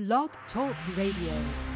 Blog Talk Radio.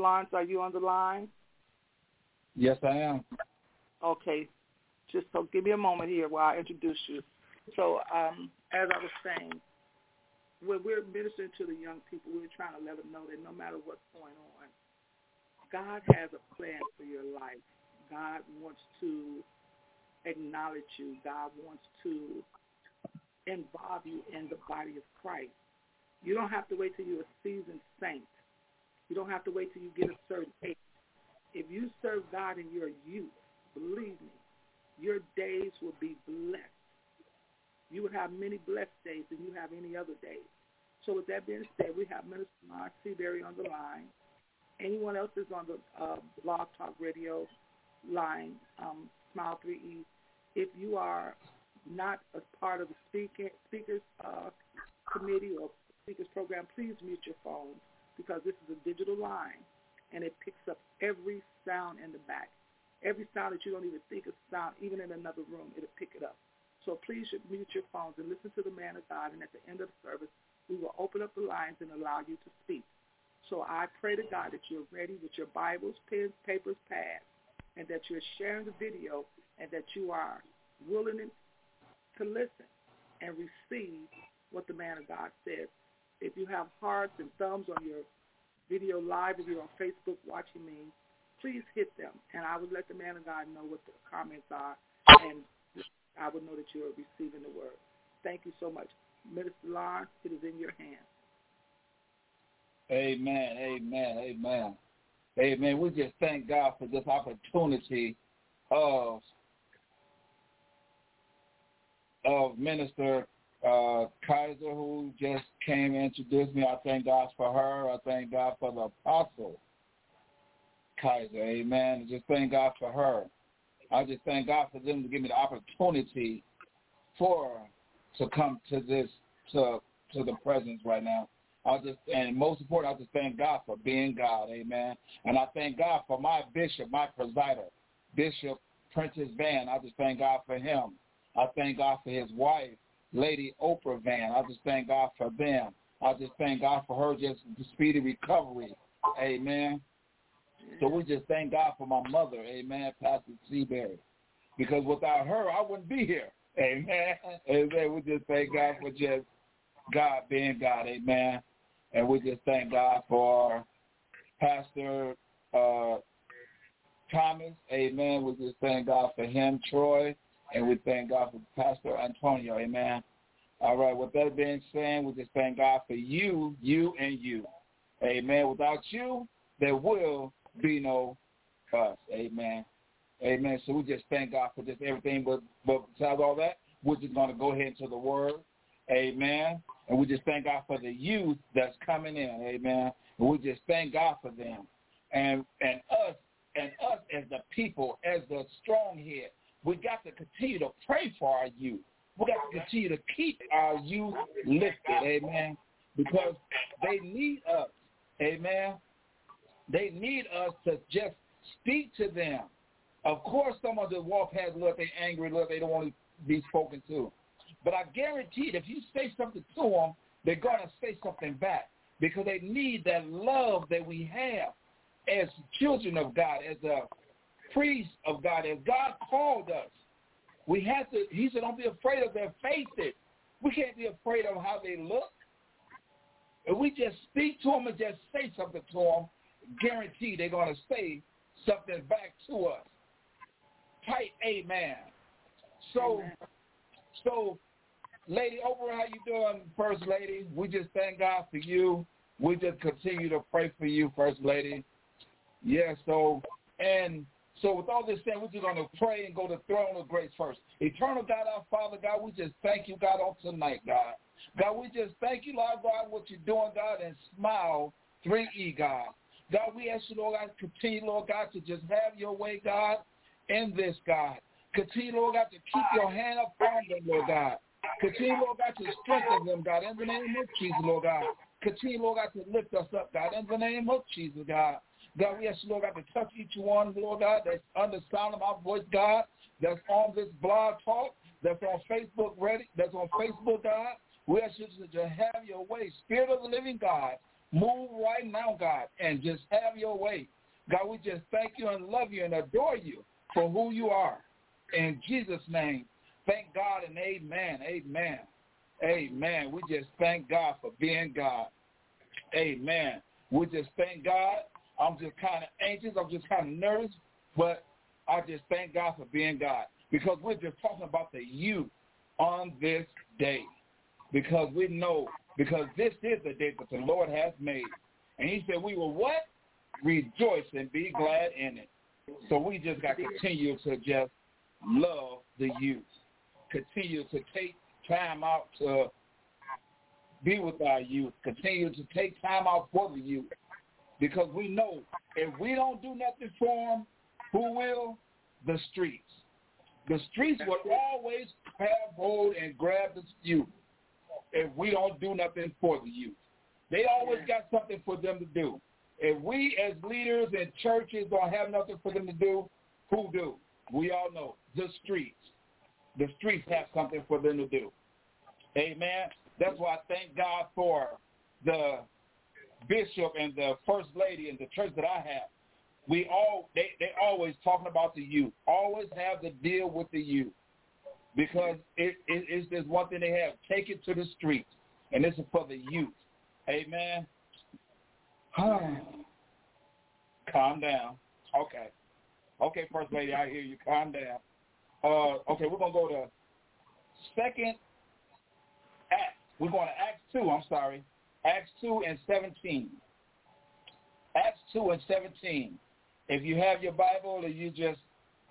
Lawrence, are you on the line? Yes, I am. Okay. Just so give me a moment here while I introduce you. So, um, as I was saying, when we're ministering to the young people, we're trying to let them know that no matter what's going on, God has a plan for your life. God wants to acknowledge you. God wants to involve you in the body of Christ. You don't have to wait till you're a seasoned saint. You don't have to wait till you get a certain age. If you serve God in your youth, believe me, your days will be blessed. You would have many blessed days than you have any other days. So with that being said, we have Minister Mark Seabury on the line. Anyone else is on the uh, Blog Talk Radio line, um, Smile 3E. If you are not a part of the speaker, speakers uh, committee or speakers program, please mute your phone because this is a digital line and it picks up every sound in the back. Every sound that you don't even think is sound, even in another room, it'll pick it up. So please mute your phones and listen to the man of God. And at the end of the service, we will open up the lines and allow you to speak. So I pray to God that you're ready with your Bibles, pens, papers, pads, and that you're sharing the video and that you are willing to listen and receive what the man of God says. If you have hearts and thumbs on your video live, if you're on Facebook watching me, please hit them, and I would let the man of God know what the comments are, and I would know that you are receiving the word. Thank you so much. Minister Lawrence, it is in your hands. Amen, amen, amen. Amen. We just thank God for this opportunity of of Minister uh, Kaiser, who just came and introduced me. I thank God for her. I thank God for the apostle Kaiser. Amen. Just thank God for her. I just thank God for them to give me the opportunity for to come to this to to the presence right now. I just and most important, I just thank God for being God, Amen. And I thank God for my bishop, my presider, Bishop Prentice Van. I just thank God for him. I thank God for his wife, Lady Oprah Van. I just thank God for them. I just thank God for her just speedy recovery, Amen. So we just thank God for my mother, Amen, Pastor Seabury, because without her, I wouldn't be here. Amen. Amen. We just thank God for just God being God. Amen. And we just thank God for Pastor uh, Thomas. Amen. We just thank God for him, Troy. And we thank God for Pastor Antonio. Amen. All right. With that being said, we just thank God for you, you, and you. Amen. Without you, there will be no us. Amen. Amen. So we just thank God for just everything. But, but besides all that, we're just going to go ahead into the word. Amen. And we just thank God for the youth that's coming in. Amen. And we just thank God for them. And and us and us as the people, as the strong head, we got to continue to pray for our youth. We got to continue to keep our youth lifted. Amen. Because they need us. Amen. They need us to just speak to them. Of course, some of them walk past, look, they angry, look, they don't want to be spoken to. But I guarantee if you say something to them, they're going to say something back because they need that love that we have as children of God, as a priest of God, as God called us. We have to, he said, don't be afraid of their faces. We can't be afraid of how they look. If we just speak to them and just say something to them, guarantee they're going to say something back to us. Tight amen. So, amen. so, Lady Oprah, how you doing, First Lady? We just thank God for you. We just continue to pray for you, First Lady. Yeah, so, and so with all this said, we're just going to pray and go to the throne of grace first. Eternal God, our Father, God, we just thank you, God, on tonight, God. God, we just thank you, Lord God, what you're doing, God, and smile 3E, God. God, we ask you, Lord God, continue, Lord God, to just have your way, God, in this, God. Continue, Lord God, to keep your hand upon them, Lord God. Continue, Lord God, to strengthen them, God, in the name of Jesus, Lord God. Continue, Lord God, to lift us up, God, in the name of Jesus, God. God, we ask you, Lord God, to touch each one, Lord God, that's under sound of my voice, God, that's on this blog talk, that's on Facebook ready, that's on Facebook, God. We ask you to have your way. Spirit of the living God, move right now, God, and just have your way. God, we just thank you and love you and adore you for who you are. In Jesus' name, thank God and amen, amen, amen. We just thank God for being God. Amen. We just thank God. I'm just kind of anxious. I'm just kind of nervous, but I just thank God for being God because we're just talking about the youth on this day because we know, because this is the day that the Lord has made. And he said we will what? Rejoice and be glad in it. So we just got to continue to just love the youth. Continue to take time out to be with our youth. Continue to take time out for the youth. Because we know if we don't do nothing for them, who will? The streets. The streets will always have hold and grab the youth if we don't do nothing for the youth. They always got something for them to do. If we as leaders and churches don't have nothing for them to do, who do? We all know the streets. The streets have something for them to do. Amen. That's why I thank God for the bishop and the first lady and the church that I have. We all they they always talking about the youth. Always have to deal with the youth because it, it it's just one thing they have. Take it to the streets, and this is for the youth. Amen. Calm down. Okay. Okay, First Lady, I hear you. Calm down. Uh, okay, we're to go to second Act. We're going to Act 2, I'm sorry. Acts 2 and 17. Acts 2 and 17. If you have your Bible or you just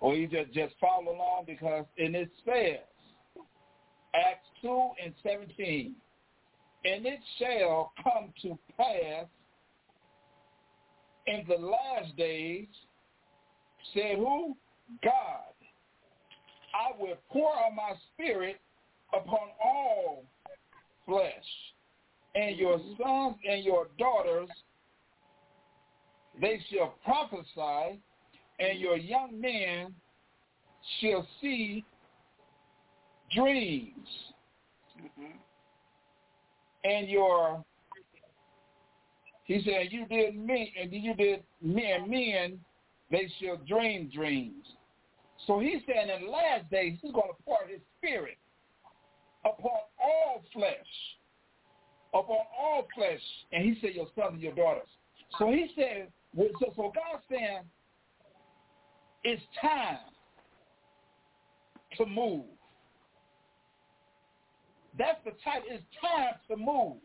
or you just, just follow along because in it says, Acts 2 and 17, and it shall come to pass in the last days, said who? God. I will pour out my spirit upon all flesh, and your sons and your daughters, they shall prophesy, and your young men shall see dreams. Mm-hmm. And your he said, You did me and you did men men, they shall dream dreams. So he said in the last days he's gonna pour his spirit upon all flesh. Upon all flesh. And he said, Your sons and your daughters. So he said, so, so God's saying, it's time to move. That's the type. It's time to move.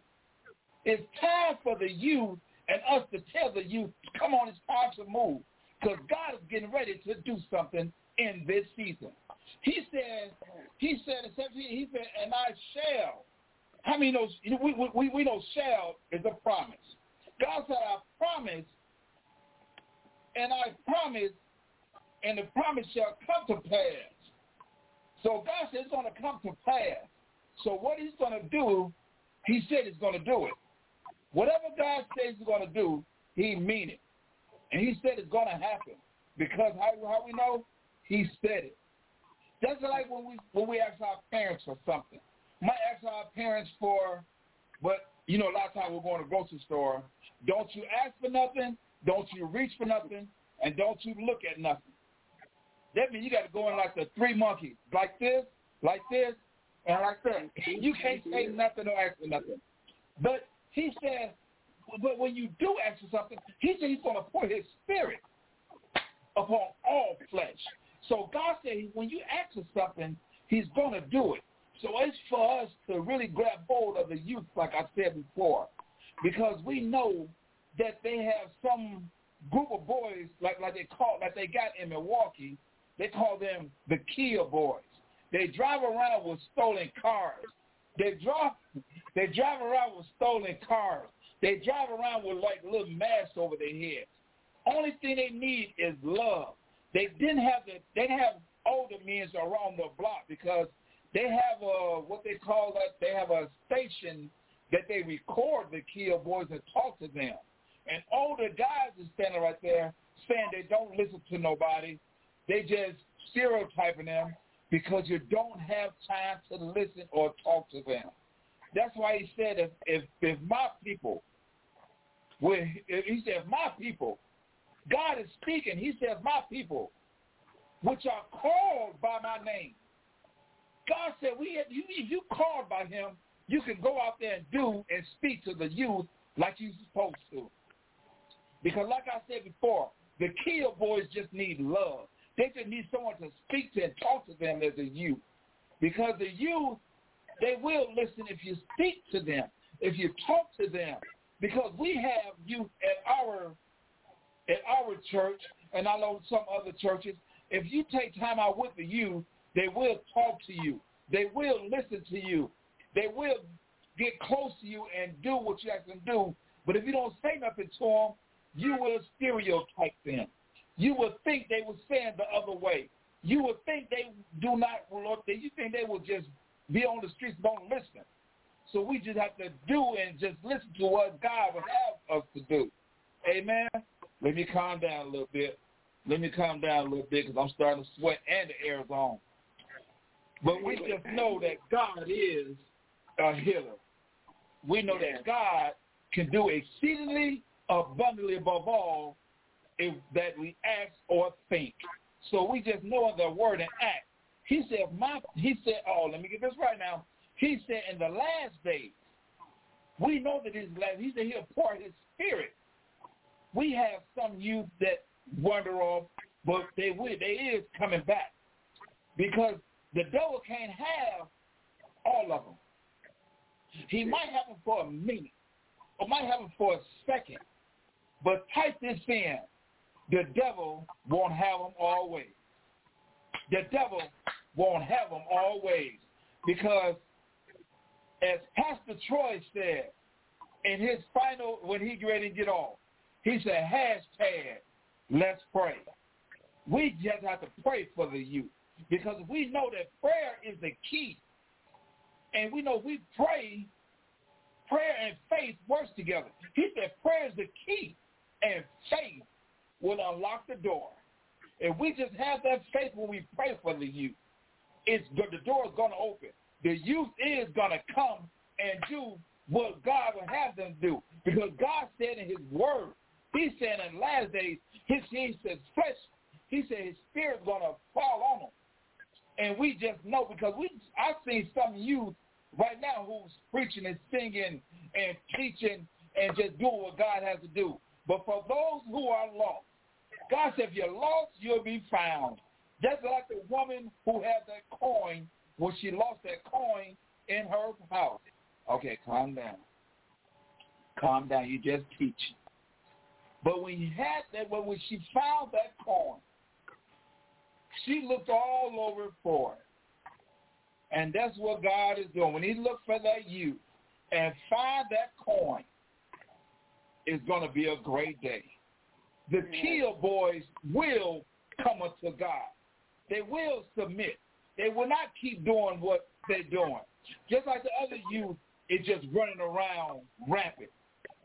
It's time for the youth and us to tell the youth, come on, it's time to move. Because God is getting ready to do something in this season. He said, he said, he said, and I shall. How many knows, we, we, we know shall is a promise. God said, I promise, and I promise and the promise shall come to pass. So God said it's going to come to pass. So what he's going to do, he said he's going to do it. Whatever God says he's going to do, he mean it. And he said it's going to happen. Because how, how we know? He said it. Just like when we when we ask our parents for something. Might ask our parents for, but you know, a lot of times we're going to grocery store. Don't you ask for nothing, don't you reach for nothing, and don't you look at nothing. That means you got to go in like the three monkeys, like this, like this, and like that. You can't say nothing or ask for nothing. But he said, but when you do ask for something, he said he's going to pour his spirit upon all flesh. So God said when you ask for something, he's going to do it. So it's for us to really grab hold of the youth, like I said before, because we know that they have some group of boys, like like they call, like they got in Milwaukee, they call them the Kia boys. They drive around with stolen cars. They drive they drive around with stolen cars. They drive around with like little masks over their heads. Only thing they need is love. They didn't have the they didn't have older men around the block because they have a what they call that they have a station that they record the Kia boys and talk to them. And older guys are standing right there saying they don't listen to nobody. They just stereotyping them because you don't have time to listen or talk to them. That's why he said, if if, if my people, where he said, my people, God is speaking. He says, my people, which are called by my name. God said, we if you, if you called by him, you can go out there and do and speak to the youth like you're supposed to. Because like I said before, the Kia boys just need love. They just need someone to speak to and talk to them as a youth. Because the youth, they will listen if you speak to them, if you talk to them. Because we have youth at our at our church, and I know some other churches, if you take time out with the youth, they will talk to you. They will listen to you. They will get close to you and do what you them to do. But if you don't say nothing to them, you will stereotype them. You will think they will stand the other way. You will think they do not, you think they will just be on the streets, don't listen. So we just have to do and just listen to what God would have us to do. Amen. Let me calm down a little bit. Let me calm down a little bit because I'm starting to sweat and the air is on. But we just know that God is a healer. We know that God can do exceedingly abundantly above all if that we ask or think. So we just know the word and act. He said, my, he said, oh, let me get this right now. He said, in the last days, we know that his last, he said he'll pour his spirit. We have some youth that wander off, but they will, they is coming back because the devil can't have all of them. He might have them for a minute, or might have them for a second, but type this in. The devil won't have them always. The devil won't have them always because as Pastor Troy said in his final, when he ready to get off, he said, hashtag, let's pray. We just have to pray for the youth because we know that prayer is the key. And we know we pray, prayer and faith works together. He said prayer is the key and faith will unlock the door. If we just have that faith when we pray for the youth, it's the door is going to open. The youth is going to come and do what God will have them do. Because God said in his word, he said in last days, his, he says flesh, he said his spirit's going to fall on them. And we just know because we, I've seen some youth right now who's preaching and singing and teaching and just doing what God has to do. But for those who are lost, God said, if you're lost, you'll be found. Just like the woman who had that coin when she lost that coin in her house. Okay, calm down. Calm down. You just teach. But when you had that, when she found that coin, she looked all over for it. And that's what God is doing. When he looked for that youth and find that coin, it's going to be a great day. The Kia boys will come unto God. They will submit. They will not keep doing what they're doing. Just like the other youth is just running around rampant.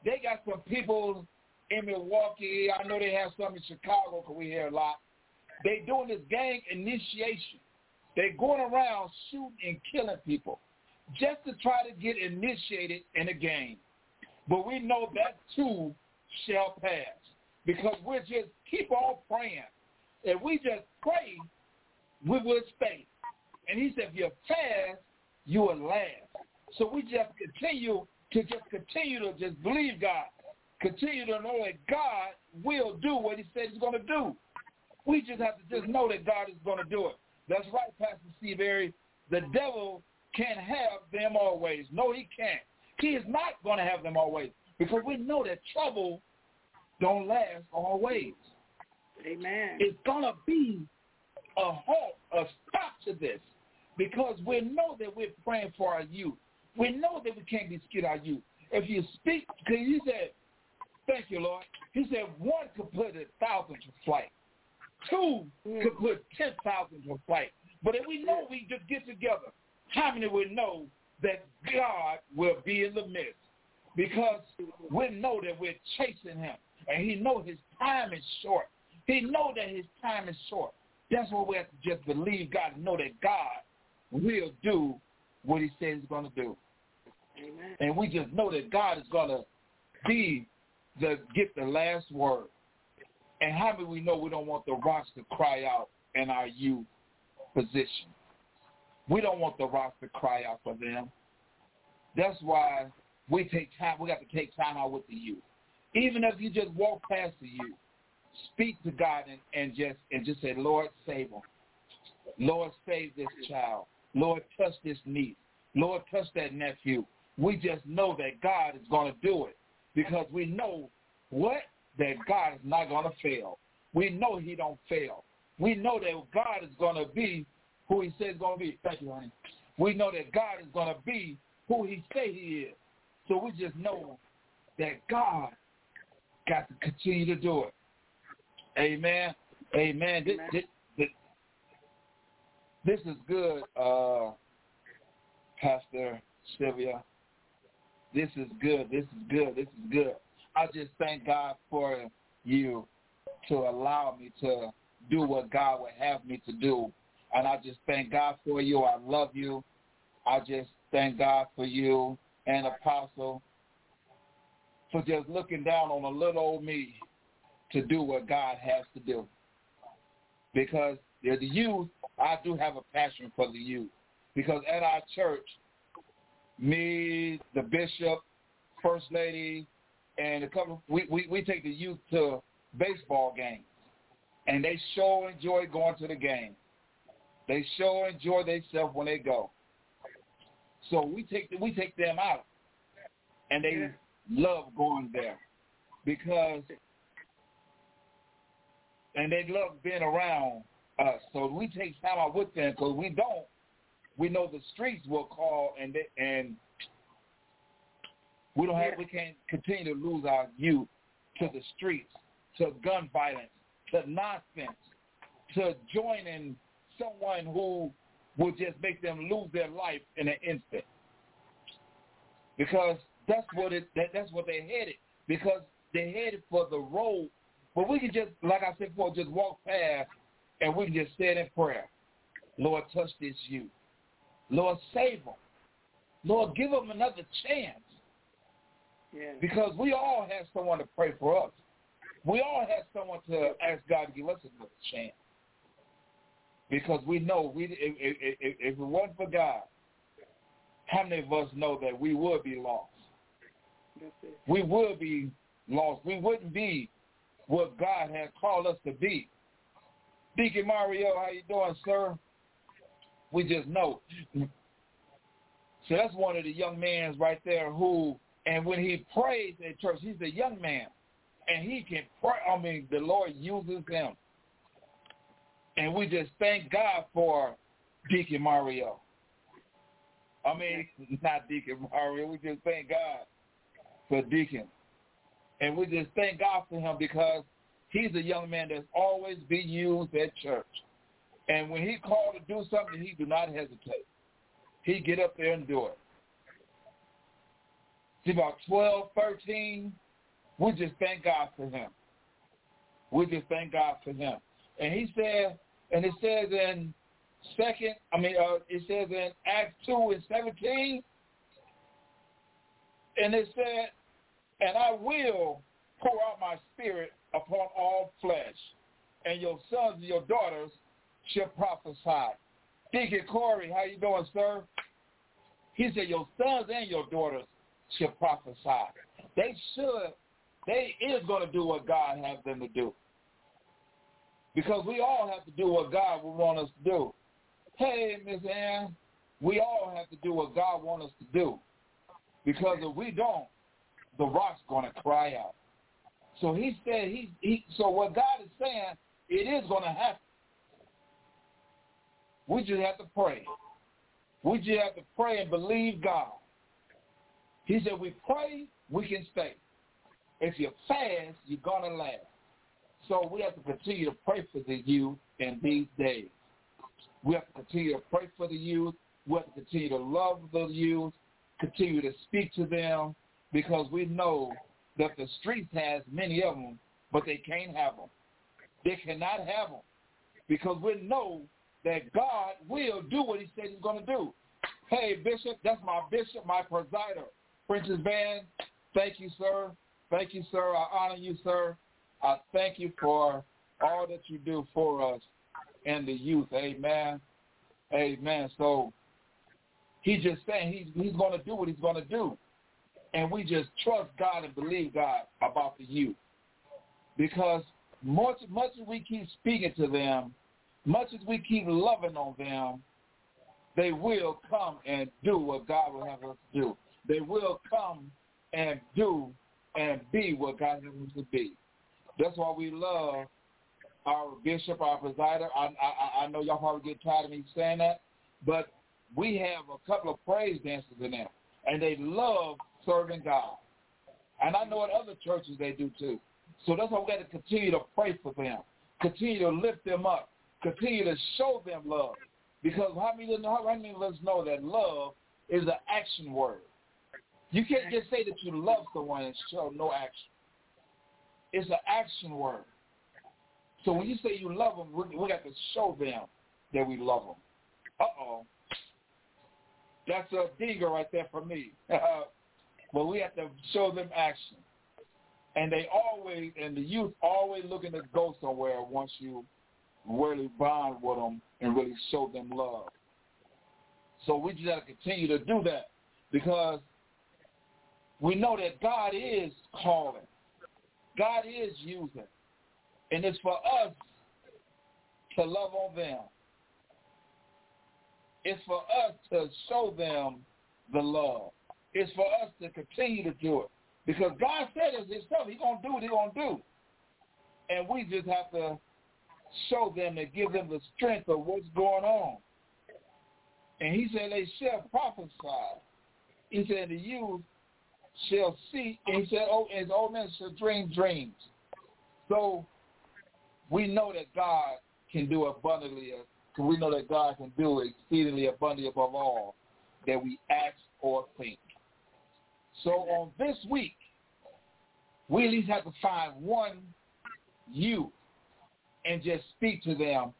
They got some people in Milwaukee. I know they have some in Chicago because we hear a lot. They doing this gang initiation. They're going around shooting and killing people just to try to get initiated in a game. But we know that too shall pass because we just keep on praying. If we just pray, we will stay. And he said, if you fast, you will last. So we just continue to just continue to just believe God. Continue to know that God will do what he said he's going to do. We just have to just know that God is going to do it. That's right, Pastor Steve Airy. The devil can't have them always. No, he can't. He is not going to have them always because we know that trouble don't last always. Amen. It's going to be a halt, a stop to this because we know that we're praying for our youth. We know that we can't be scared our youth. If you speak, because he said, thank you, Lord. He said one could put a thousand to flight. Two mm. could put 10,000 to flight. But if we know we just get together, how many would know that God will be in the midst? Because we know that we're chasing him. And he know his time is short. He know that his time is short. That's what we have to just believe God and know that God will do what he says he's going to do. Amen. And we just know that God is going to be the get the last word. And how many we know we don't want the rocks to cry out in our youth position? We don't want the rocks to cry out for them. That's why we take time. We got to take time out with the youth. Even if you just walk past the youth, speak to God and, and just and just say, Lord, save them. Lord, save this child. Lord, touch this niece. Lord, touch that nephew. We just know that God is going to do it because we know what? That God is not going to fail. We know he don't fail. We know that God is going to be who he says going to be. Thank you, honey. We know that God is going to be who he say he is. So we just know that God got to continue to do it. Amen. Amen. This, this, this, this is good, uh, Pastor Sylvia. This is good. This is good. This is good. I just thank God for you to allow me to do what God would have me to do. And I just thank God for you. I love you. I just thank God for you and Apostle for just looking down on a little old me to do what God has to do. Because the youth, I do have a passion for the youth. Because at our church, me, the bishop, first lady, and a couple, we, we, we take the youth to baseball games. And they sure enjoy going to the game. They sure enjoy themselves when they go. So we take we take them out, and they yeah. love going there because, and they love being around us. So we take time out with them because we don't. We know the streets will call, and they, and we don't have. We can't continue to lose our youth to the streets, to gun violence, to nonsense, to joining someone who will just make them lose their life in an instant. Because that's what it that, that's what they're headed. Because they're headed for the road. But we can just, like I said before, just walk past and we can just stand in prayer. Lord, touch this youth. Lord, save them. Lord, give them another chance. Yeah. Because we all have someone to pray for us. We all have someone to ask God to give us another chance because we know we if, if, if, if it wasn't for God, how many of us know that we would be lost? We would be lost. We wouldn't be what God has called us to be. Deacon Mario, how you doing, sir? We just know. So that's one of the young men right there who, and when he prays at church, he's a young man, and he can pray. I mean, the Lord uses him and we just thank God for Deacon Mario. I mean, not Deacon Mario. We just thank God for Deacon. And we just thank God for him because he's a young man that's always been used at church. And when he called to do something, he do not hesitate. He get up there and do it. About 12, 13, we just thank God for him. We just thank God for him. And he said, and it says in second, I mean, uh, it says in Acts 2 and 17, and it said, and I will pour out my spirit upon all flesh, and your sons and your daughters shall prophesy. Deacon Corey, how you doing, sir? He said, your sons and your daughters shall prophesy. They should, they is going to do what God has them to do. Because we all have to do what God would want us to do. Hey, Miss Ann, we all have to do what God wants us to do. Because if we don't, the rock's going to cry out. So he said, he, he, so what God is saying, it is going to happen. We just have to pray. We just have to pray and believe God. He said, we pray, we can stay. If you fast, you're going to last. So we have to continue to pray for the youth in these days. We have to continue to pray for the youth. We have to continue to love the youth, continue to speak to them, because we know that the streets has many of them, but they can't have them. They cannot have them because we know that God will do what he said he's going to do. Hey, Bishop, that's my bishop, my presider. Prentice Van, thank you, sir. Thank you, sir. I honor you, sir. I thank you for all that you do for us and the youth. Amen. Amen. So he's just saying he's he's going to do what he's going to do, and we just trust God and believe God about the youth, because much much as we keep speaking to them, much as we keep loving on them, they will come and do what God will have us do. They will come and do and be what God has us to be. That's why we love our bishop, our presider. I, I, I know y'all probably get tired of me saying that, but we have a couple of praise dancers in there, and they love serving God. And I know at other churches they do too. So that's why we got to continue to pray for them, continue to lift them up, continue to show them love. Because how many, how many of us know that love is an action word? You can't just say that you love someone and show no action. It's an action word. So when you say you love them, we, we got to show them that we love them. Uh-oh. That's a digger right there for me. but we have to show them action. And they always, and the youth always looking to go somewhere once you really bond with them and really show them love. So we just got to continue to do that because we know that God is calling. God is using. And it's for us to love on them. It's for us to show them the love. It's for us to continue to do it. Because God said it himself. He's going to do what he's going to do. And we just have to show them and give them the strength of what's going on. And he said they shall prophesy. He said the youth shall see, and he said, oh, and old men shall dream dreams. So we know that God can do abundantly, because we know that God can do exceedingly abundantly above all that we ask or think. So on this week, we at least have to find one you and just speak to them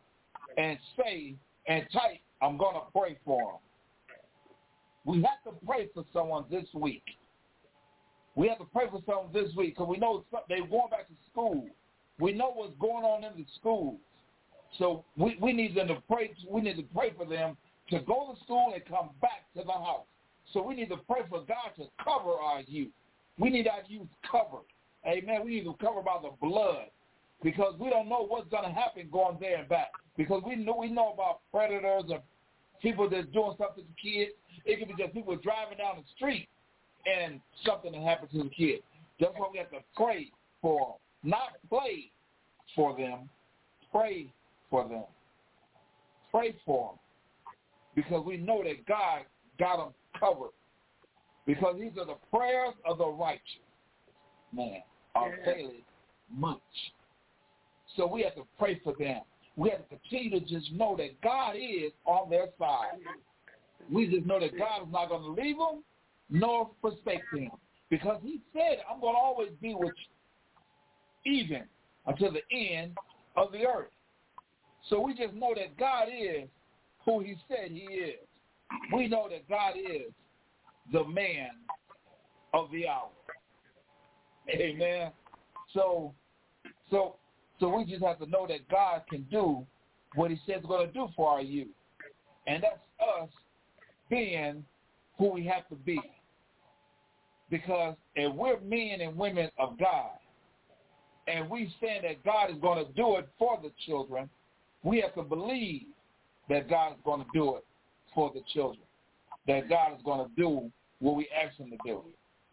and say and type, I'm going to pray for them. We have to pray for someone this week. We have to pray for someone this week because we know they're going back to school. We know what's going on in the schools. So we, we need them to pray. We need to pray for them to go to school and come back to the house. So we need to pray for God to cover our youth. We need our youth covered. Amen. We need to cover by the blood because we don't know what's going to happen going there and back. Because we know we know about predators and people that's doing something to kids. It could be just people driving down the street and something that happened to the kid. That's why we have to pray for them, not play for them. Pray for them. Pray for them because we know that God got them covered. Because these are the prayers of the righteous man availeth much. So we have to pray for them. We have to continue to just know that God is on their side. Mm-hmm. We just know that God is not going to leave them nor forsake them. Because he said, I'm going to always be with you, even until the end of the earth. So we just know that God is who he said he is. We know that God is the man of the hour. Amen. So so so we just have to know that God can do what he says going to do for our youth. And that's us being who we have to be. Because if we're men and women of God, and we stand that God is going to do it for the children, we have to believe that God is going to do it for the children. That God is going to do what we ask him to do.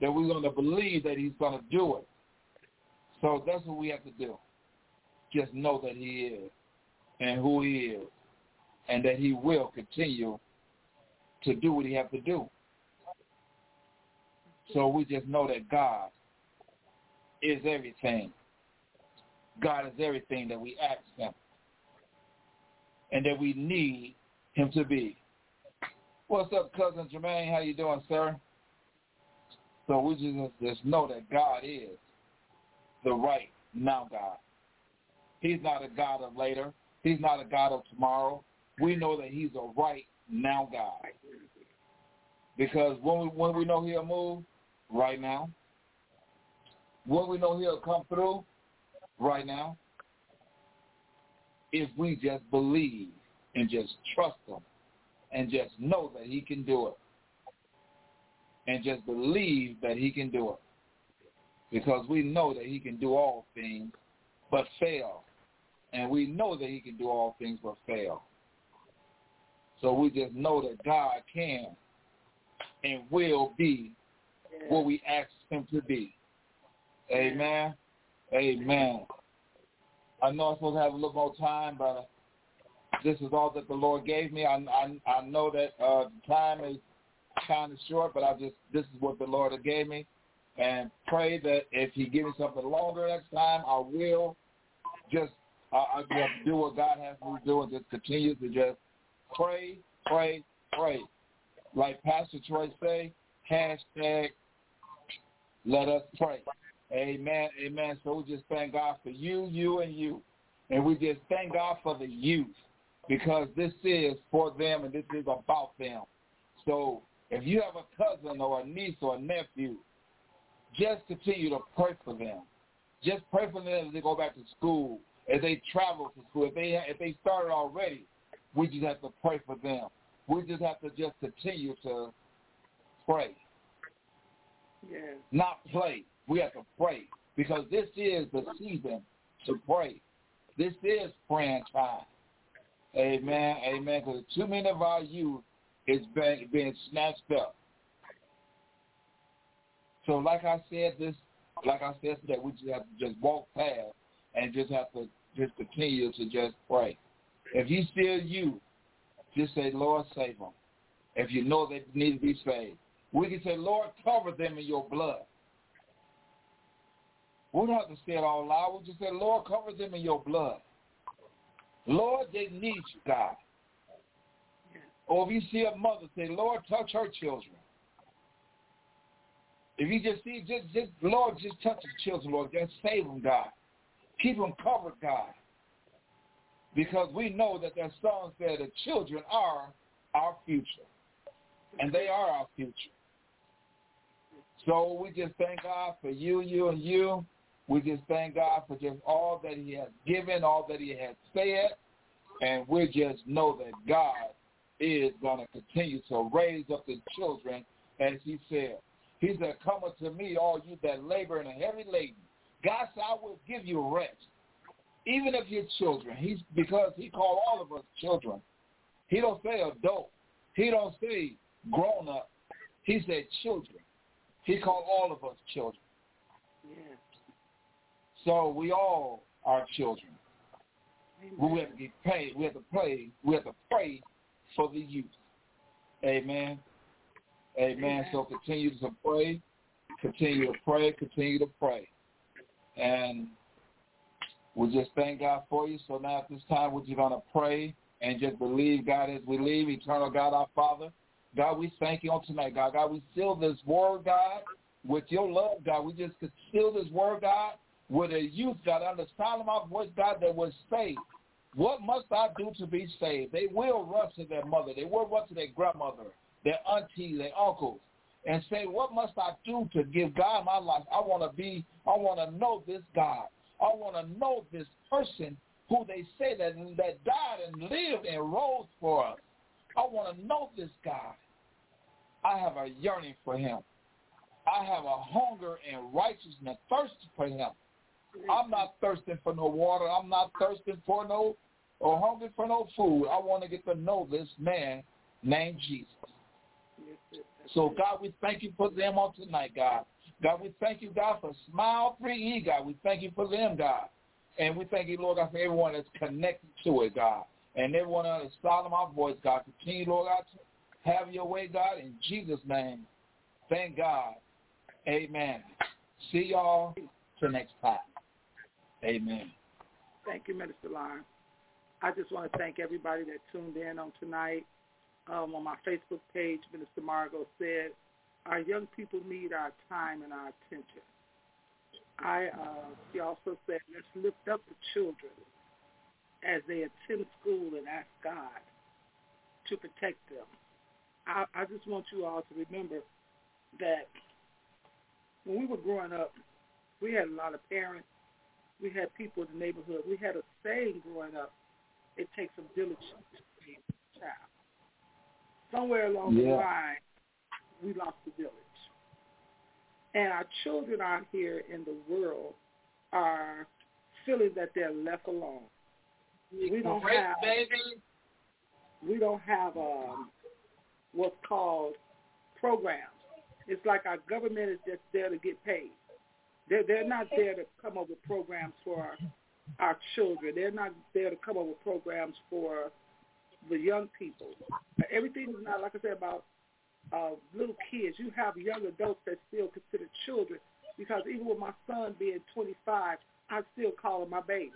That we're going to believe that he's going to do it. So that's what we have to do just know that he is and who he is and that he will continue to do what he has to do. So we just know that God is everything. God is everything that we ask him and that we need him to be. What's up, cousin Jermaine? How you doing, sir? So we just, just know that God is the right now God. He's not a God of later. He's not a God of tomorrow. We know that he's a right now God. Because when we when we know he'll move, right now. What we know he'll come through, right now. If we just believe and just trust him and just know that he can do it. And just believe that he can do it. Because we know that he can do all things but fail. And we know that he can do all things but fail. So we just know that God can and will be what we ask him to be. Amen. Amen. I know I'm supposed to have a little more time, but this is all that the Lord gave me. I I, I know that uh, time is kind of short, but I just this is what the Lord gave me, and pray that if He gives me something longer next time, I will just uh, I just do what God has me do and just continue to just pray, pray, pray. Like Pastor Troy say, hashtag let us pray. Amen. Amen. So we just thank God for you, you, and you. And we just thank God for the youth because this is for them and this is about them. So if you have a cousin or a niece or a nephew, just continue to pray for them. Just pray for them as they go back to school, as they travel to school. If they if they started already, we just have to pray for them. We just have to just continue to pray. Not play. We have to pray because this is the season to pray. This is praying time. Amen. Amen. Because too many of our youth is being, being snatched up. So like I said, this like I said today, we just have to just walk past and just have to just continue to just pray. If you still you, just say, Lord, save them. If you know they need to be saved. We can say, Lord, cover them in your blood. We don't have to say it all loud. We just say, Lord, cover them in your blood. Lord, they need you, God. Or if you see a mother, say, Lord, touch her children. If you just see, just, just Lord, just touch the children, Lord. Just save them, God. Keep them covered, God. Because we know that that song said the children are our future. And they are our future. So we just thank God for you, you, and you. We just thank God for just all that he has given, all that he has said. And we just know that God is going to continue to raise up the children, as he said. He said, come unto me, all you that labor and are heavy laden. God said, I will give you rest. Even if you're children, he's because he called all of us children. He don't say adult. He don't say grown up. He said children. He called all of us children. So we all are children. Amen. We have to get paid. We have to pray. We have to pray for the youth. Amen. Amen. Amen. So continue to pray. Continue to pray. Continue to pray. And we just thank God for you. So now at this time, we're just going to pray and just believe God as we leave. Eternal God, our Father. God, we thank you on tonight, God. God, we seal this word, God, with your love, God. We just seal this word, God, with a youth, God, under sound of my voice, God, that was saved. What must I do to be saved? They will run to their mother. They will run to their grandmother, their auntie, their uncles, and say, what must I do to give God my life? I want to be, I want to know this God. I want to know this person who they say that, that died and lived and rose for us. I want to know this God. I have a yearning for him. I have a hunger and righteousness, thirst for him. I'm not thirsting for no water. I'm not thirsting for no or hungry for no food. I want to get to know this man named Jesus. So, God, we thank you for them on tonight, God. God, we thank you, God, for Smile 3E, God. We thank you for them, God. And we thank you, Lord God, for everyone that's connected to it, God. And everyone on the sound of my voice, God. Continue, Lord God, have your way, God, in Jesus' name. Thank God. Amen. See y'all till next time. Amen. Thank you, Minister Lawrence. I just want to thank everybody that tuned in on tonight. Um, on my Facebook page, Minister Margot said, our young people need our time and our attention. I, uh, she also said, let's lift up the children as they attend school and ask God to protect them. I, I just want you all to remember that when we were growing up, we had a lot of parents. We had people in the neighborhood. We had a saying growing up, it takes some diligence to raise a child. Somewhere along yeah. the line, we lost the village. And our children out here in the world are feeling that they're left alone. We don't have we don't have um, what's called programs. It's like our government is just there to get paid. They're they're not there to come up with programs for our, our children. They're not there to come up with programs for the young people. Everything is not like I said about uh, little kids. You have young adults that still consider children because even with my son being 25, I still call him my baby.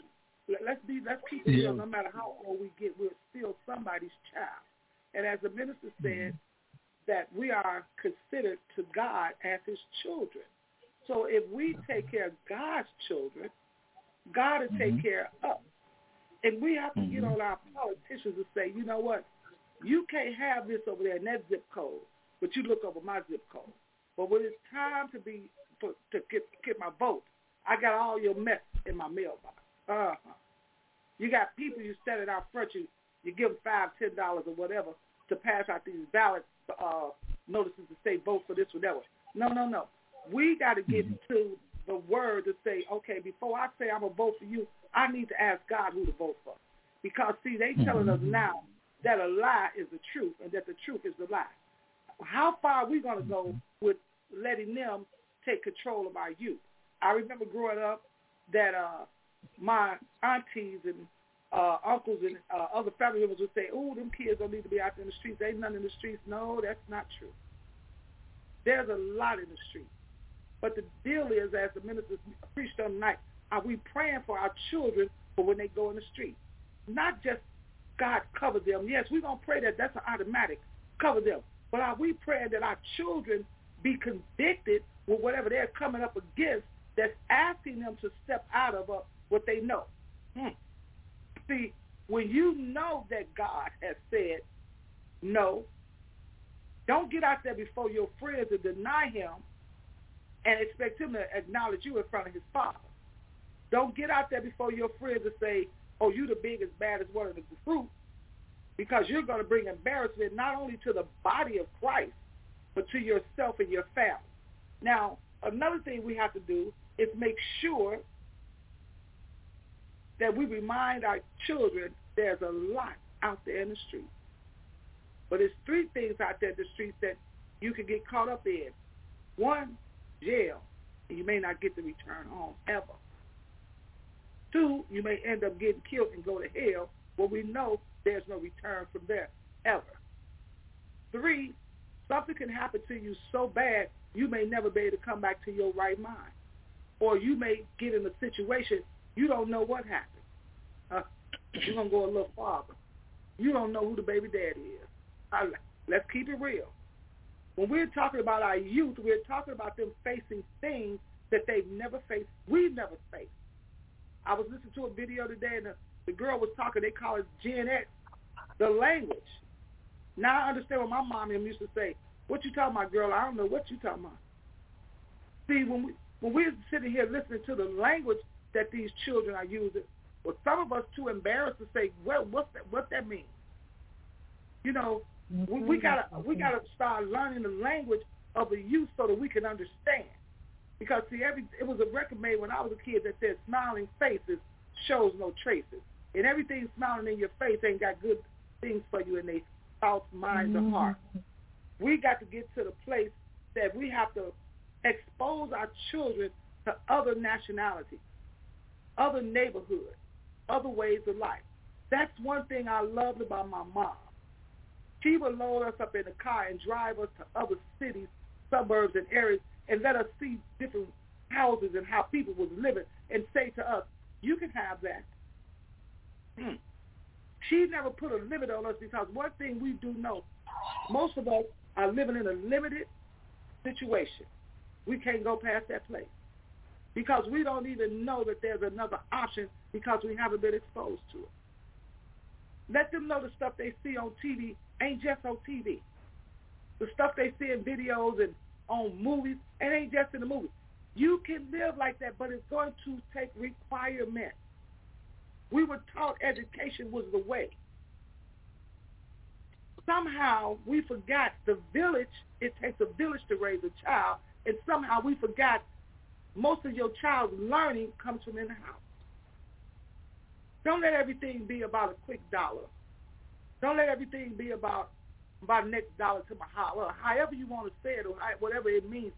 Let's be let's keep it real. No matter how old we get, we're still somebody's child. And as the minister said, mm-hmm. that we are considered to God as His children. So if we take care of God's children, God will mm-hmm. take care of us. And we have to mm-hmm. get on our politicians and say, you know what? You can't have this over there in that zip code, but you look over my zip code. But when it's time to be for, to get get my vote, I got all your mess in my mailbox. Uh-huh. You got people you set it out front you you give them five, ten dollars or whatever to pass out these ballot uh, notices to say vote for this or that. One. No, no, no. We got to get mm-hmm. to the word to say, okay, before I say I'm gonna vote for you, I need to ask God who to vote for. Because see, they telling us mm-hmm. now that a lie is the truth and that the truth is the lie. How far are we gonna go mm-hmm. with letting them take control of our youth? I remember growing up that uh my aunties and uh, uncles and uh, other family members would say, "Oh, them kids don't need to be out there in the streets. They ain't none in the streets." No, that's not true. There's a lot in the streets. But the deal is, as the minister preached on night, are we praying for our children for when they go in the street? Not just God cover them. Yes, we're going to pray that. That's an automatic. Cover them. But are we praying that our children be convicted with whatever they're coming up against that's asking them to step out of uh, what they know? Hmm. See, when you know that God has said no, don't get out there before your friends and deny him and expect him to acknowledge you in front of his father. Don't get out there before your friends and say, oh, you the biggest, baddest one of the fruit because you're going to bring embarrassment not only to the body of Christ, but to yourself and your family. Now, another thing we have to do is make sure that we remind our children there's a lot out there in the street. But there's three things out there in the streets that you can get caught up in. One, jail, and you may not get to return home ever. Two, you may end up getting killed and go to hell, where we know there's no return from there ever. Three, something can happen to you so bad you may never be able to come back to your right mind. Or you may get in a situation you don't know what happened. Uh, you're going to go a little farther. You don't know who the baby daddy is. Uh, let's keep it real. When we're talking about our youth, we're talking about them facing things that they've never faced, we've never faced. I was listening to a video today, and the, the girl was talking, they call it Gen X, the language. Now I understand what my mom used to say. What you talking about, girl? I don't know what you talking about. See, when we when we're sitting here listening to the language that these children are using, well, some of us too embarrassed to say, well, what's that, what that mean? You know, we, we gotta we gotta start learning the language of the youth so that we can understand. Because see, every it was a record made when I was a kid that said, "Smiling faces shows no traces," and everything smiling in your face ain't got good things for you in their thoughts, minds, mm-hmm. or hearts. We got to get to the place that we have to expose our children to other nationalities, other neighborhoods, other ways of life. That's one thing I loved about my mom. She would load us up in the car and drive us to other cities, suburbs, and areas and let us see different houses and how people was living and say to us, you can have that. Hmm. She never put a limit on us because one thing we do know, most of us are living in a limited situation. We can't go past that place because we don't even know that there's another option because we haven't been exposed to it. Let them know the stuff they see on TV ain't just on TV. the stuff they see in videos and on movies. It ain't just in the movies. You can live like that, but it's going to take requirement. We were taught education was the way. Somehow we forgot the village. It takes a village to raise a child, and somehow we forgot most of your child's learning comes from in the house. Don't let everything be about a quick dollar. Don't let everything be about about next dollar to my house. However you want to say it or whatever it means,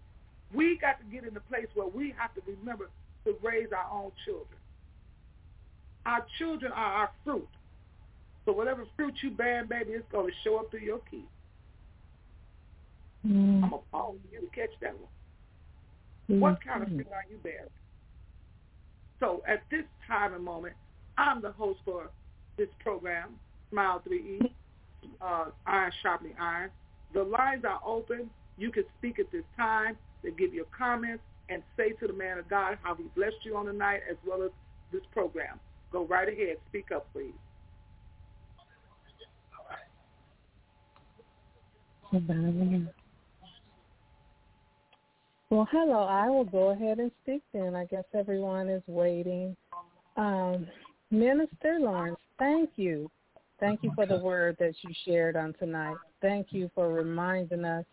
we got to get in a place where we have to remember to raise our own children. Our children are our fruit. So whatever fruit you bear, baby, it's going to show up through your kids. Mm. I'm going to pause you to catch that one. Mm-hmm. What kind of fruit are you bearing? So at this time and moment, I'm the host for this program, Smile 3E, uh, Iron Sharpening Iron. The lines are open. You can speak at this time to give your comments and say to the man of God how he blessed you on the night as well as this program. Go right ahead. Speak up, please. Well, hello. I will go ahead and speak then. I guess everyone is waiting. Um, Minister Lawrence, thank you. Thank you for the word that you shared on tonight. Thank you for reminding us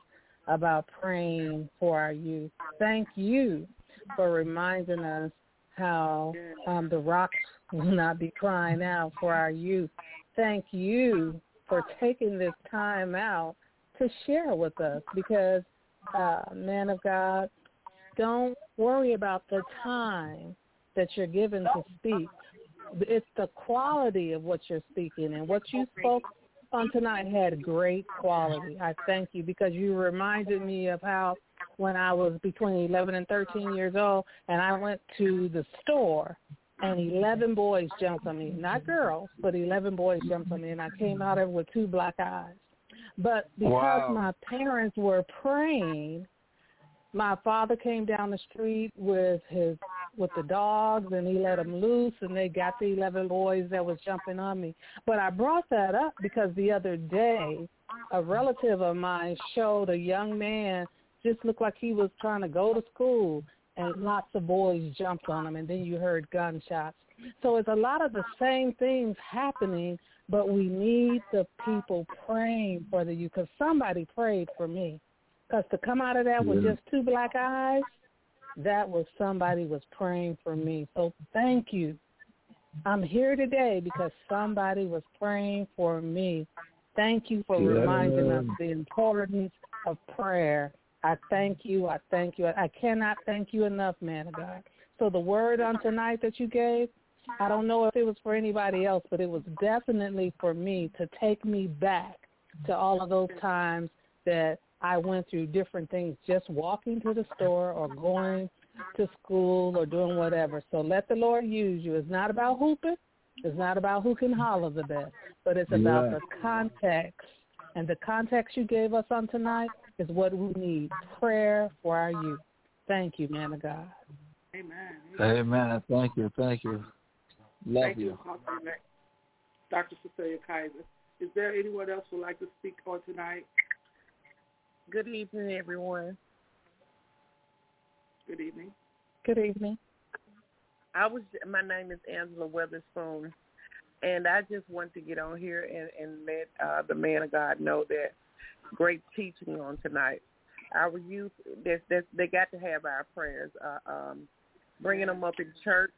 about praying for our youth. Thank you for reminding us how um, the rocks will not be crying out for our youth. Thank you for taking this time out to share with us because, uh, man of God, don't worry about the time that you're given to speak it's the quality of what you're speaking and what you spoke on tonight had great quality. I thank you because you reminded me of how when I was between 11 and 13 years old and I went to the store and 11 boys jumped on me, not girls, but 11 boys jumped on me and I came out of it with two black eyes. But because wow. my parents were praying, my father came down the street with his with the dogs and he let them loose and they got the 11 boys that was jumping on me. But I brought that up because the other day a relative of mine showed a young man just looked like he was trying to go to school and lots of boys jumped on him and then you heard gunshots. So it's a lot of the same things happening, but we need the people praying for the youth because somebody prayed for me. Because to come out of that with just two black eyes, that was somebody was praying for me. So thank you. I'm here today because somebody was praying for me. Thank you for yeah. reminding us the importance of prayer. I thank you. I thank you. I cannot thank you enough, man of God. So the word on tonight that you gave, I don't know if it was for anybody else, but it was definitely for me to take me back to all of those times that I went through different things just walking to the store or going to school or doing whatever. So let the Lord use you. It's not about hooping. It's not about who can holler the best, but it's about yeah. the context. And the context you gave us on tonight is what we need. Prayer for our youth. Thank you, man of God. Amen. Amen. Thank you. Thank you. Love Thank you. you. Dr. Cecilia Kaiser. Is there anyone else who would like to speak on tonight? Good evening, everyone. Good evening. Good evening. I was. My name is Angela Weatherspoon, and I just want to get on here and, and let uh, the man of God know that great teaching on tonight. Our youth, that's, that's, they got to have our prayers. Uh, um, bringing them up in church.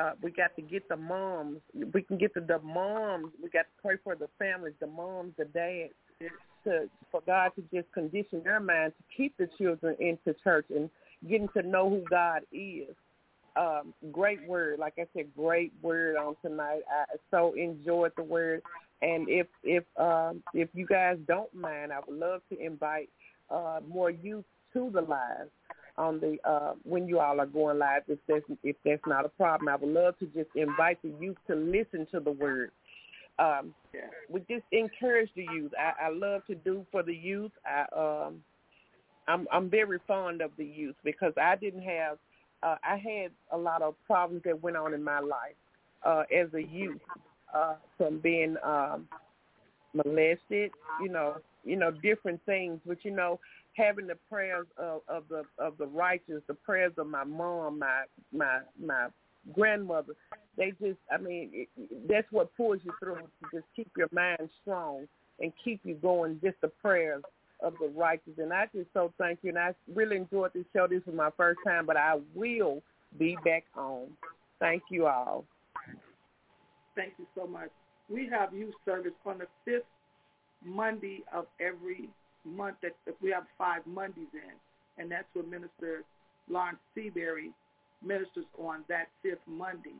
Uh, we got to get the moms. We can get to the moms. We got to pray for the families, the moms, the dads, to for God to just condition their mind to keep the children into church and getting to know who God is. Um, great word, like I said, great word on tonight. I so enjoyed the word, and if if um, if you guys don't mind, I would love to invite uh, more youth to the live on the uh, when you all are going live. If that's if that's not a problem, I would love to just invite the youth to listen to the word um, we just encourage the youth. I, I love to do for the youth. I um, I'm I'm very fond of the youth because I didn't have uh, I had a lot of problems that went on in my life uh, as a youth uh, from being um, molested, you know, you know, different things. But you know, having the prayers of, of the of the righteous, the prayers of my mom, my my my grandmother, they just, I mean, it, that's what pulls you through to just keep your mind strong and keep you going. Just the prayers of the righteous. And I just so thank you. And I really enjoyed this show. This was my first time, but I will be back home. Thank you all. Thank you so much. We have youth service on the fifth Monday of every month. That we have five Mondays in, and that's when Minister Lawrence Seabury ministers on that fifth Monday.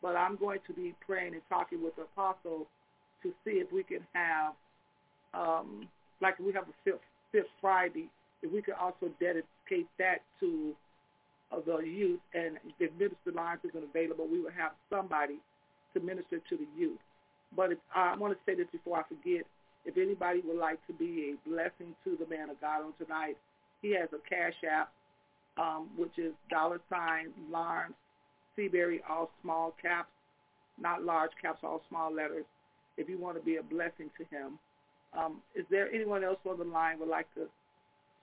But I'm going to be praying and talking with the apostle to see if we can have, um, like we have a fifth, fifth Friday, if we could also dedicate that to uh, the youth. And if Minister Lawrence isn't available, we will have somebody to minister to the youth. But if, I want to say this before I forget. If anybody would like to be a blessing to the man of God on tonight, he has a cash app um, which is dollar sign Lawrence Seabury, all small caps, not large caps, all small letters. If you want to be a blessing to him, um, is there anyone else on the line would like to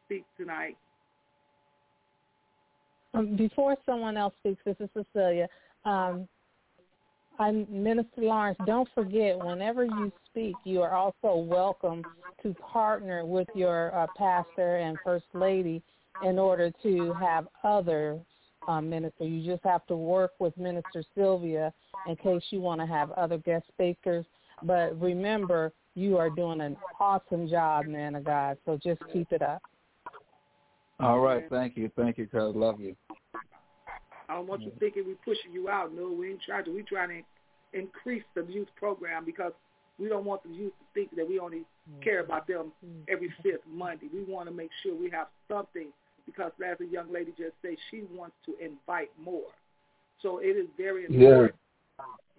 speak tonight? Um, before someone else speaks, this is Cecilia. Um, Minister Lawrence. Don't forget, whenever you speak, you are also welcome to partner with your uh, pastor and first lady in order to have other um. You just have to work with Minister Sylvia in case you want to have other guest speakers. But remember, you are doing an awesome job, man of God. So just keep it up. All right. Thank you. Thank you, cuz. Love you. I don't want you thinking we're pushing you out. No, we ain't trying to. We're trying to increase the youth program because we don't want the youth to think that we only mm-hmm. care about them mm-hmm. every fifth Monday. We want to make sure we have something because as a young lady just said, she wants to invite more. So it is very important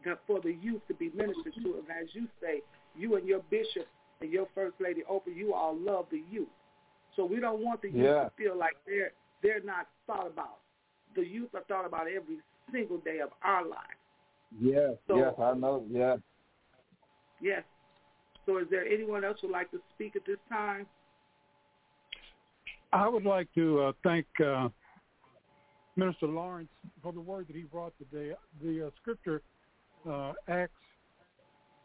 yeah. for the youth to be ministered to. And as you say, you and your bishop and your first lady Oprah, you all love the youth. So we don't want the youth yeah. to feel like they're they're not thought about. The youth are thought about every single day of our lives. Yes, so, yes, I know. Yeah. Yes. So is there anyone else who would like to speak at this time? I would like to uh, thank uh, Minister Lawrence for the word that he brought today. The uh, scripture, uh, Acts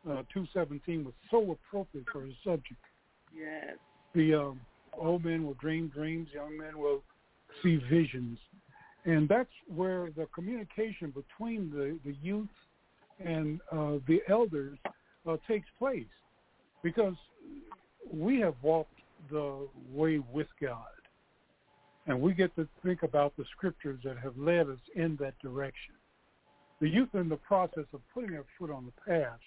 uh, 2.17, was so appropriate for his subject. Yes. The um, old men will dream dreams, young men will see visions. And that's where the communication between the, the youth and uh, the elders uh, takes place because we have walked the way with God. And we get to think about the scriptures that have led us in that direction. The youth are in the process of putting their foot on the path,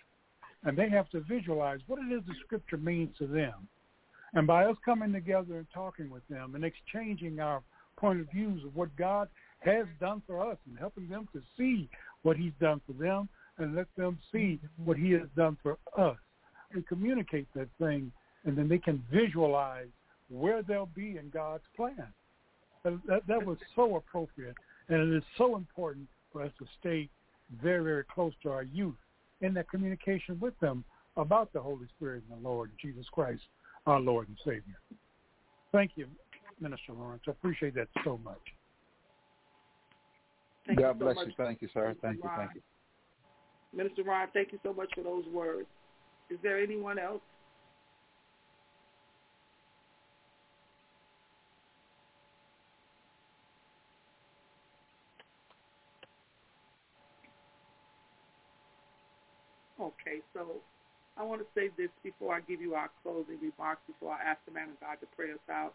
and they have to visualize what it is the scripture means to them. And by us coming together and talking with them and exchanging our point of views of what God has done for us and helping them to see what he's done for them and let them see mm-hmm. what he has done for us and communicate that thing and then they can visualize where they'll be in God's plan. That, that was so appropriate, and it is so important for us to stay very, very close to our youth in that communication with them about the Holy Spirit and the Lord Jesus Christ, our Lord and Savior. Thank you, Minister Lawrence. I appreciate that so much. Thank God you so bless much, you. Thank you, sir. Thank you. Thank you. Minister Ryan, thank you so much for those words. Is there anyone else? Okay, so I want to say this before I give you our closing remarks, before I ask the man of God to pray us out.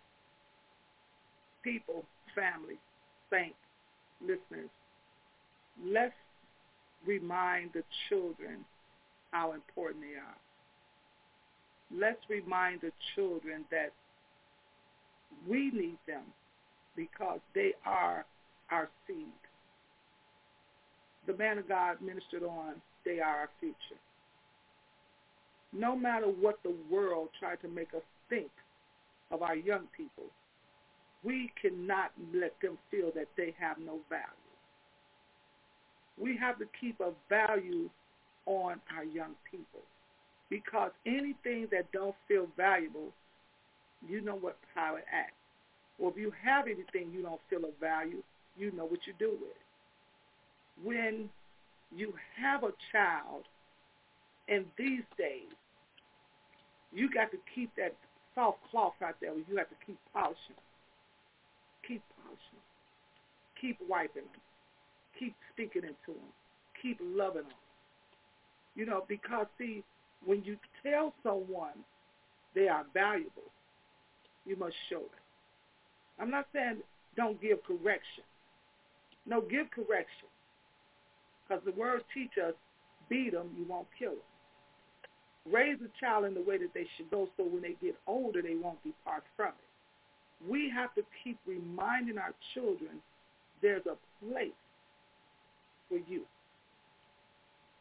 People, family, saints, listeners, let's remind the children how important they are. Let's remind the children that we need them because they are our seed. The man of God ministered on they are our future. No matter what the world tried to make us think of our young people, we cannot let them feel that they have no value. We have to keep a value on our young people because anything that don't feel valuable you know what how it acts. Or if you have anything you don't feel of value, you know what you do with it. When you have a child in these days, you got to keep that soft cloth out there you have to keep polishing. Keep polishing. Keep wiping them. Keep speaking into them. Keep loving them. You know, because see, when you tell someone they are valuable, you must show it. I'm not saying don't give correction. No, give correction. Because the words teach us, beat them, you won't kill them. Raise a child in the way that they should go so when they get older, they won't depart from it. We have to keep reminding our children there's a place for you.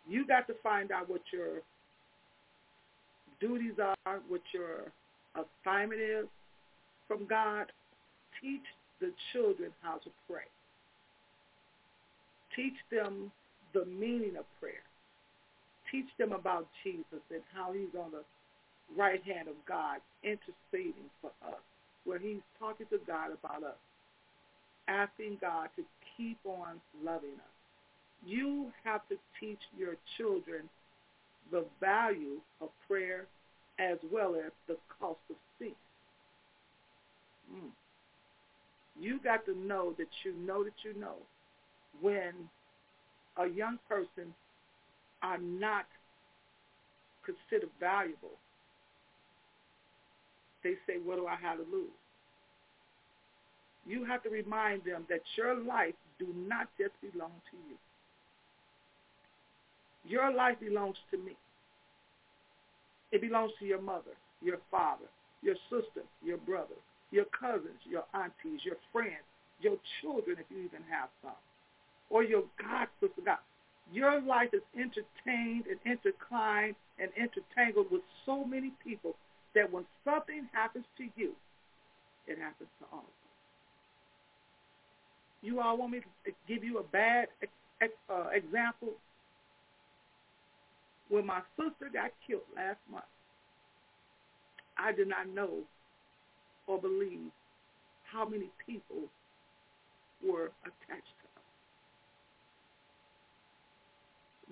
You got to find out what your duties are, what your assignment is from God. Teach the children how to pray. Teach them the meaning of prayer. Teach them about Jesus and how he's on the right hand of God interceding for us, where he's talking to God about us, asking God to keep on loving us. You have to teach your children the value of prayer as well as the cost of sin. Mm. You got to know that you know that you know when a young person are not considered valuable, they say, what do I have to lose? You have to remind them that your life do not just belong to you. Your life belongs to me. It belongs to your mother, your father, your sister, your brother, your cousins, your aunties, your friends, your children if you even have some, or your God sister God. Your life is entertained and intertwined and intertangled with so many people that when something happens to you, it happens to all of us. You all want me to give you a bad uh, example? When my sister got killed last month, I did not know or believe how many people were attached to us.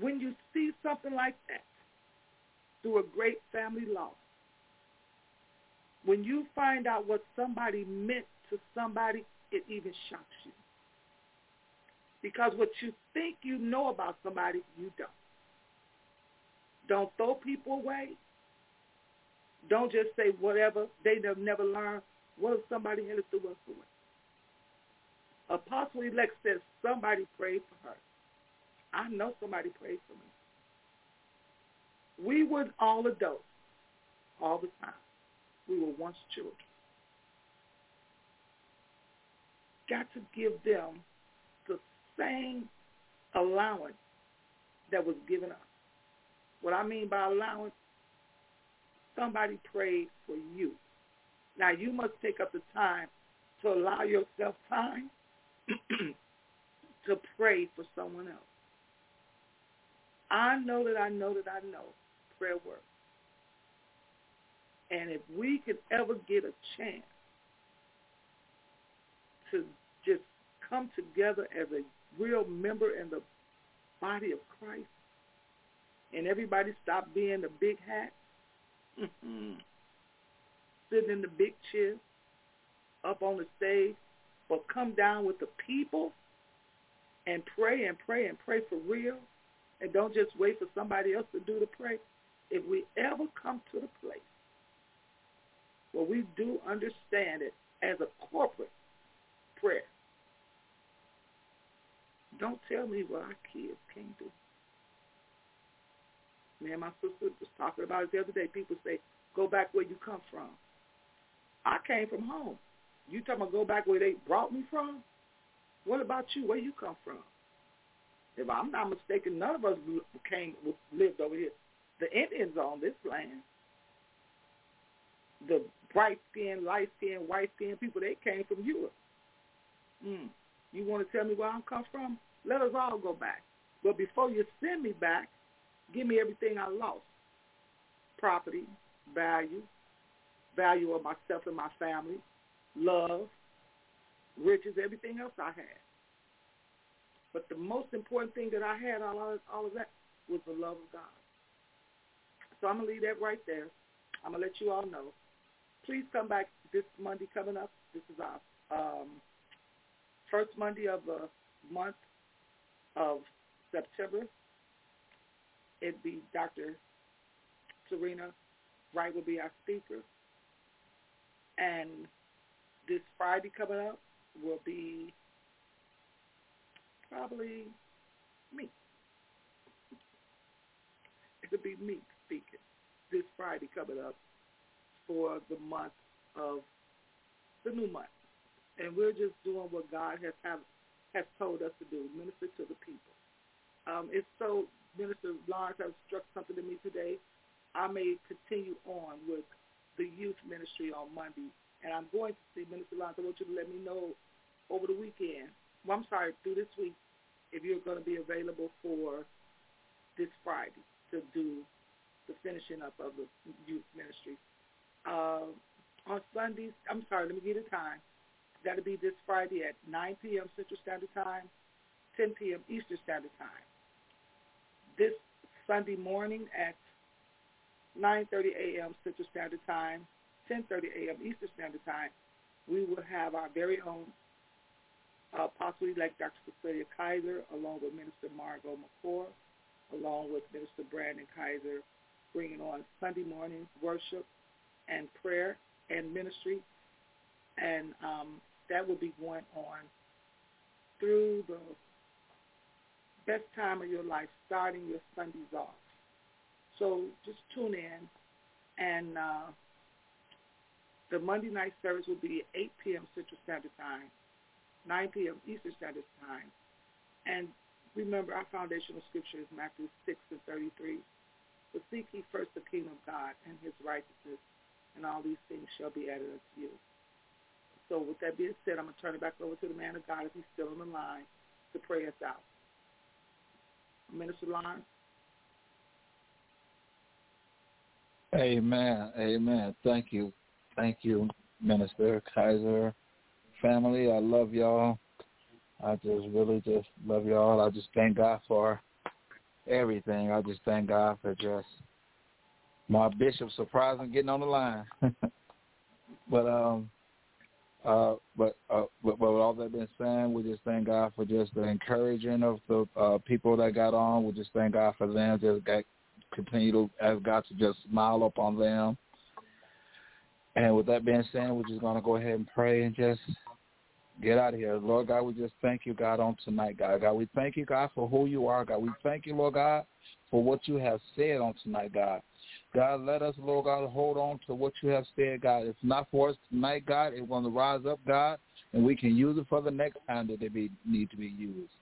When you see something like that through a great family loss, when you find out what somebody meant to somebody, it even shocks you. Because what you think you know about somebody, you don't. Don't throw people away. Don't just say whatever. They have never learned. What if somebody had to threw us away? Apostle elect says somebody prayed for her. I know somebody prayed for me. We were all adults all the time. We were once children. Got to give them the same allowance that was given us. What I mean by allowance, somebody prayed for you. Now you must take up the time to allow yourself time to pray for someone else. I know that I know that I know prayer works. And if we could ever get a chance to just come together as a real member in the body of Christ and everybody stop being the big hat, mm-hmm. sitting in the big chair, up on the stage, but come down with the people and pray and pray and pray for real and don't just wait for somebody else to do the pray. If we ever come to the place where we do understand it as a corporate prayer, don't tell me what our kids can't do. Me and my sister was talking about it the other day. People say, go back where you come from. I came from home. You talking about go back where they brought me from? What about you? Where you come from? If I'm not mistaken, none of us came lived over here. The Indians on this land. The bright skinned, light skinned, white skinned people, they came from Europe. Mm. You want to tell me where I'm come from? Let us all go back. But before you send me back, give me everything I lost. Property, value, value of myself and my family, love, riches, everything else I had. But the most important thing that I had, all of, all of that, was the love of God. So I'm going to leave that right there. I'm going to let you all know. Please come back this Monday coming up. This is our um, first Monday of the month of September. It'd be Dr. Serena Wright will be our speaker. And this Friday coming up will be probably me. It'll be me speaking this Friday coming up for the month of the new month. And we're just doing what God has have, has told us to do, minister to the people. Um, it's so, Minister Lawrence has struck something to me today. I may continue on with the youth ministry on Monday. And I'm going to see Minister Lawrence. I want you to let me know over the weekend. Well, I'm sorry, through this week, if you're going to be available for this Friday to do the finishing up of the youth ministry. Uh, on Sundays, I'm sorry, let me get a time. That'll be this Friday at 9 p.m. Central Standard Time, 10 p.m. Eastern Standard Time. This Sunday morning at 9.30 a.m. Central Standard Time, 10.30 a.m. Eastern Standard Time, we will have our very own uh, Apostle-elect Dr. Cecilia Kaiser, along with Minister Margot McCord, along with Minister Brandon Kaiser, bringing on Sunday morning worship and prayer and ministry. And um, that will be going on through the best time of your life, starting your Sundays off. So just tune in. And uh, the Monday night service will be 8 p.m. Central Standard Time, 9 p.m. Eastern Standard Time. And remember, our foundational scripture is Matthew 6 and 33. But seek ye first the kingdom of God and his righteousness, and all these things shall be added unto you. So with that being said, I'm going to turn it back over to the man of God if he's still on the line to pray us out. Minister Lawrence. Amen. Amen. Thank you. Thank you, Minister Kaiser family. I love y'all. I just really just love y'all. I just thank God for everything. I just thank God for just my bishop surprising getting on the line. but um uh but uh but, but with all that being said, we just thank God for just the encouraging of the uh people that got on. We just thank God for them. Just got continue to ask God to just smile up on them. And with that being said, we're just gonna go ahead and pray and just get out of here. Lord God, we just thank you, God, on tonight, God. God, we thank you, God, for who you are, God. We thank you, Lord God, for what you have said on tonight, God. God, let us, Lord God, hold on to what you have said, God. It's not for us tonight, God. It's going to rise up, God, and we can use it for the next time that it be, need to be used.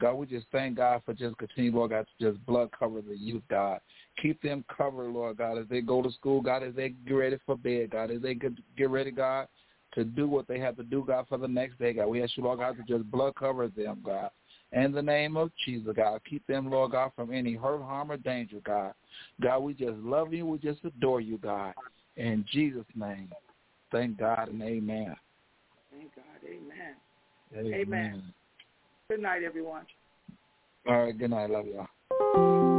God, we just thank God for just continue, Lord God, to just blood cover the youth, God. Keep them covered, Lord God, as they go to school, God, as they get ready for bed, God, as they get, get ready, God, to do what they have to do, God, for the next day, God. We ask you, Lord God, to just blood cover them, God. In the name of Jesus, God, keep them, Lord God, from any hurt, harm, or danger, God. God, we just love you. We just adore you, God. In Jesus' name, thank God and amen. Thank God. Amen. Amen. Amen. Good night, everyone. All right. Good night. Love y'all.